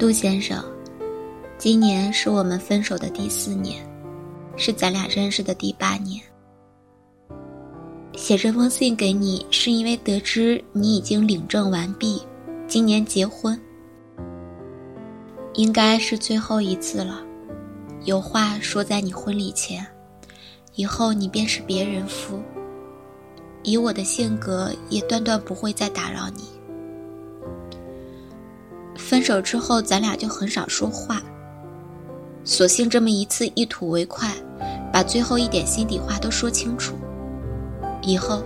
杜先生，今年是我们分手的第四年，是咱俩认识的第八年。写这封信给你，是因为得知你已经领证完毕，今年结婚，应该是最后一次了。有话说在你婚礼前，以后你便是别人夫。以我的性格，也断断不会再打扰你。分手之后，咱俩就很少说话。索性这么一次一吐为快，把最后一点心底话都说清楚，以后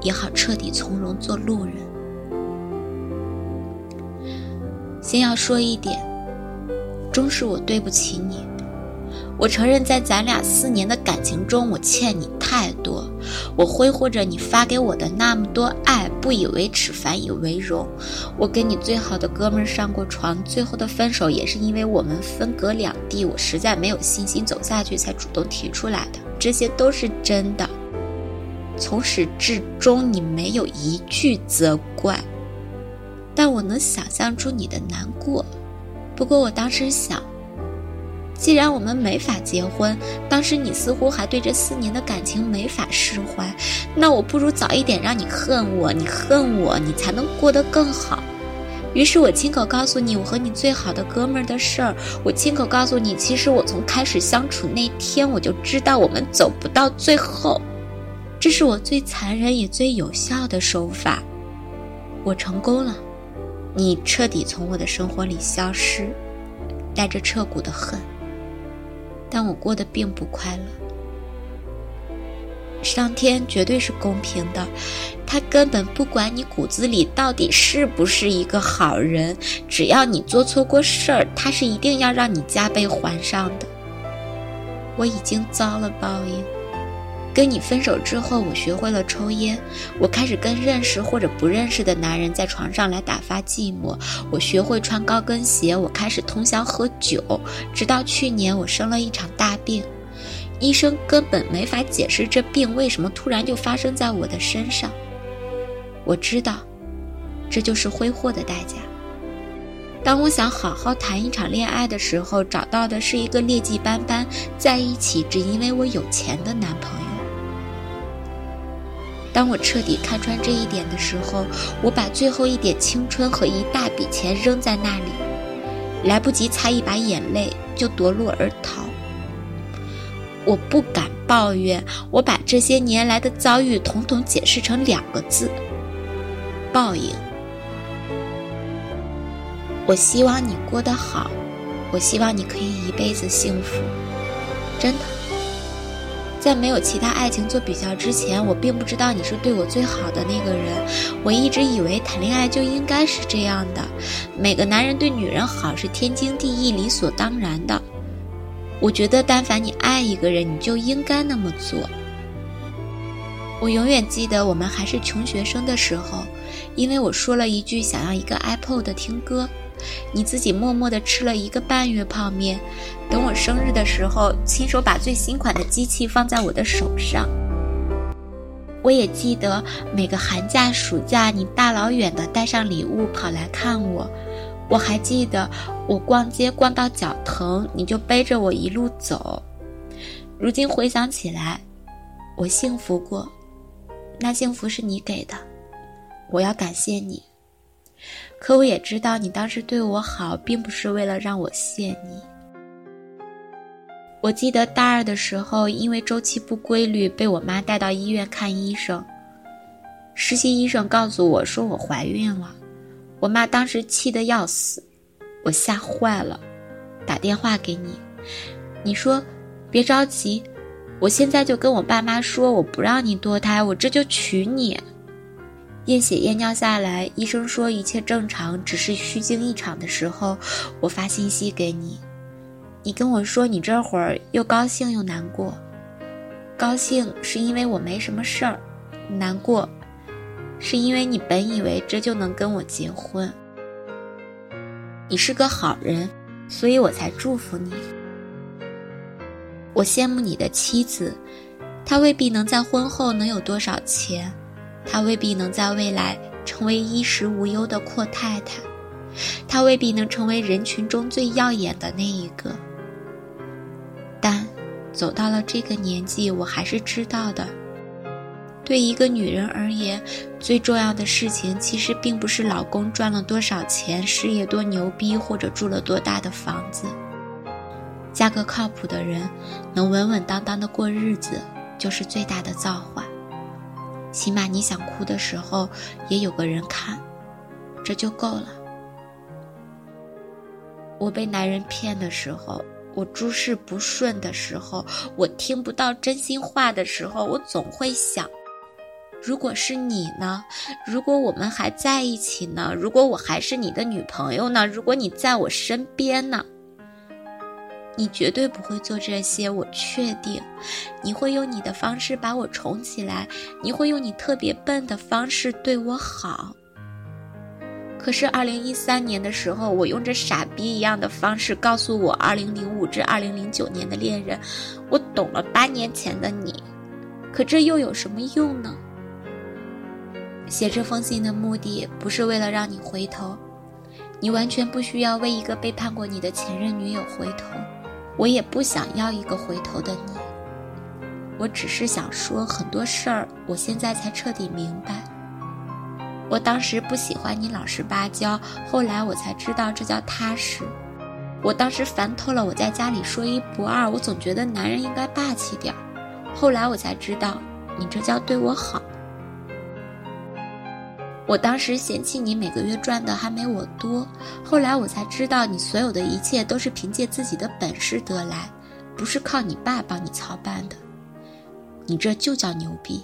也好彻底从容做路人。先要说一点，终是我对不起你。我承认，在咱俩四年的感情中，我欠你太多。我挥霍着你发给我的那么多爱，不以为耻，反以为荣。我跟你最好的哥们上过床，最后的分手也是因为我们分隔两地，我实在没有信心走下去，才主动提出来的。这些都是真的。从始至终，你没有一句责怪，但我能想象出你的难过。不过我当时想。既然我们没法结婚，当时你似乎还对这四年的感情没法释怀，那我不如早一点让你恨我，你恨我，你才能过得更好。于是我亲口告诉你我和你最好的哥们儿的事儿，我亲口告诉你，其实我从开始相处那天我就知道我们走不到最后，这是我最残忍也最有效的手法。我成功了，你彻底从我的生活里消失，带着彻骨的恨。但我过得并不快乐。上天绝对是公平的，他根本不管你骨子里到底是不是一个好人，只要你做错过事儿，他是一定要让你加倍还上的。我已经遭了报应。跟你分手之后，我学会了抽烟。我开始跟认识或者不认识的男人在床上来打发寂寞。我学会穿高跟鞋。我开始通宵喝酒，直到去年我生了一场大病，医生根本没法解释这病为什么突然就发生在我的身上。我知道，这就是挥霍的代价。当我想好好谈一场恋爱的时候，找到的是一个劣迹斑斑，在一起只因为我有钱的男朋友。当我彻底看穿这一点的时候，我把最后一点青春和一大笔钱扔在那里，来不及擦一把眼泪就夺路而逃。我不敢抱怨，我把这些年来的遭遇统统解释成两个字：报应。我希望你过得好，我希望你可以一辈子幸福，真的。在没有其他爱情做比较之前，我并不知道你是对我最好的那个人。我一直以为谈恋爱就应该是这样的，每个男人对女人好是天经地义、理所当然的。我觉得，但凡你爱一个人，你就应该那么做。我永远记得我们还是穷学生的时候，因为我说了一句想要一个 iPod 听歌。你自己默默地吃了一个半月泡面，等我生日的时候，亲手把最新款的机器放在我的手上。我也记得每个寒假、暑假，你大老远的带上礼物跑来看我。我还记得我逛街逛到脚疼，你就背着我一路走。如今回想起来，我幸福过，那幸福是你给的，我要感谢你。可我也知道，你当时对我好，并不是为了让我谢你。我记得大二的时候，因为周期不规律，被我妈带到医院看医生。实习医生告诉我说我怀孕了，我妈当时气得要死，我吓坏了，打电话给你，你说别着急，我现在就跟我爸妈说，我不让你堕胎，我这就娶你。验血验尿下来，医生说一切正常，只是虚惊一场的时候，我发信息给你，你跟我说你这会儿又高兴又难过，高兴是因为我没什么事儿，难过是因为你本以为这就能跟我结婚，你是个好人，所以我才祝福你。我羡慕你的妻子，她未必能在婚后能有多少钱。她未必能在未来成为衣食无忧的阔太太，她未必能成为人群中最耀眼的那一个。但走到了这个年纪，我还是知道的。对一个女人而言，最重要的事情其实并不是老公赚了多少钱、事业多牛逼或者住了多大的房子。嫁个靠谱的人，能稳稳当当的过日子，就是最大的造化。起码你想哭的时候，也有个人看，这就够了。我被男人骗的时候，我诸事不顺的时候，我听不到真心话的时候，我总会想：如果是你呢？如果我们还在一起呢？如果我还是你的女朋友呢？如果你在我身边呢？你绝对不会做这些，我确定，你会用你的方式把我宠起来，你会用你特别笨的方式对我好。可是二零一三年的时候，我用这傻逼一样的方式告诉我二零零五至二零零九年的恋人，我懂了八年前的你，可这又有什么用呢？写这封信的目的不是为了让你回头，你完全不需要为一个背叛过你的前任女友回头。我也不想要一个回头的你，我只是想说很多事儿，我现在才彻底明白。我当时不喜欢你老实巴交，后来我才知道这叫踏实。我当时烦透了，我在家里说一不二，我总觉得男人应该霸气点儿，后来我才知道，你这叫对我好。我当时嫌弃你每个月赚的还没我多，后来我才知道你所有的一切都是凭借自己的本事得来，不是靠你爸帮你操办的。你这就叫牛逼。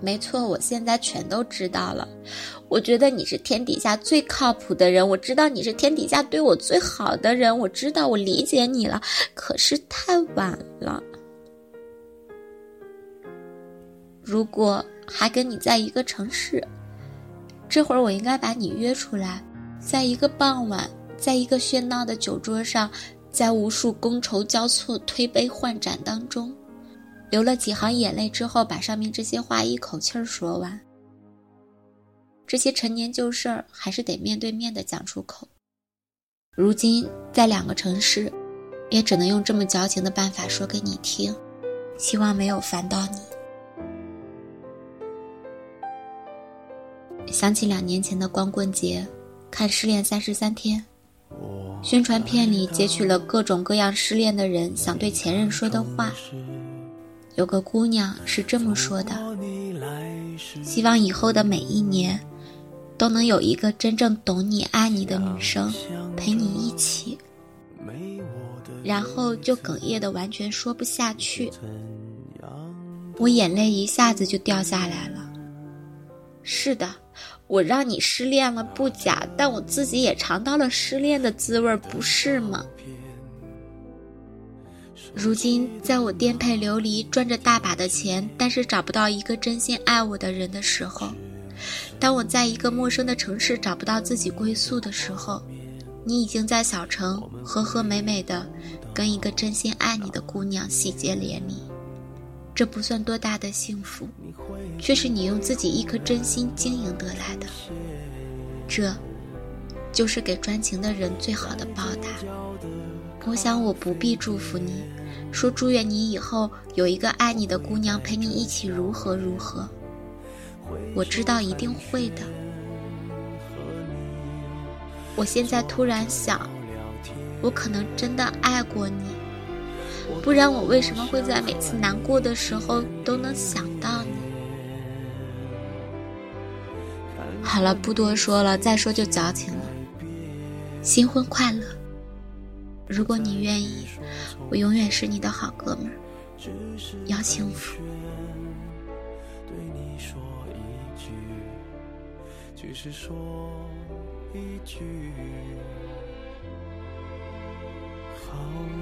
没错，我现在全都知道了。我觉得你是天底下最靠谱的人，我知道你是天底下对我最好的人，我知道我理解你了。可是太晚了。如果还跟你在一个城市。这会儿我应该把你约出来，在一个傍晚，在一个喧闹的酒桌上，在无数觥筹交错、推杯换盏当中，流了几行眼泪之后，把上面这些话一口气儿说完。这些陈年旧事儿还是得面对面的讲出口。如今在两个城市，也只能用这么矫情的办法说给你听，希望没有烦到你。想起两年前的光棍节，看《失恋三十三天》，宣传片里截取了各种各样失恋的人想对前任说的话。有个姑娘是这么说的：“希望以后的每一年，都能有一个真正懂你、爱你的女生陪你一起。”然后就哽咽的完全说不下去，我眼泪一下子就掉下来了。是的。我让你失恋了不假，但我自己也尝到了失恋的滋味，不是吗？如今，在我颠沛流离、赚着大把的钱，但是找不到一个真心爱我的人的时候，当我在一个陌生的城市找不到自己归宿的时候，你已经在小城和和美美的，跟一个真心爱你的姑娘喜结连理。这不算多大的幸福，却是你用自己一颗真心经营得来的。这，就是给专情的人最好的报答。我想我不必祝福你，说祝愿你以后有一个爱你的姑娘陪你一起如何如何。我知道一定会的。我现在突然想，我可能真的爱过你。不然我为什么会在每次难过的时候都能想到你？好了，不多说了，再说就矫情了。新婚快乐！如果你愿意，我永远是你的好哥们儿，要幸福。好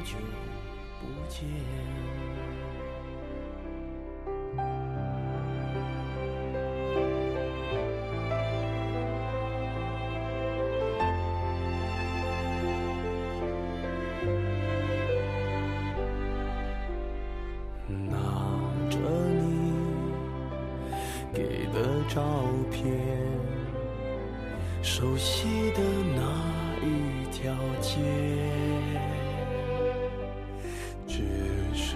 久。不见。拿着你不见。拿着你给的照片熟悉的那一条街。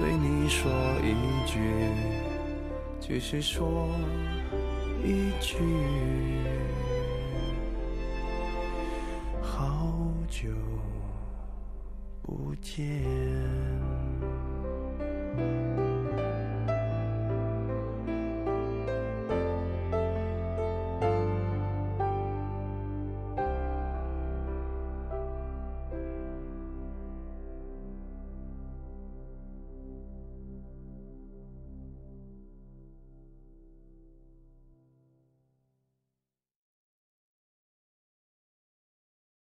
对你说一句只是说一句好久不见。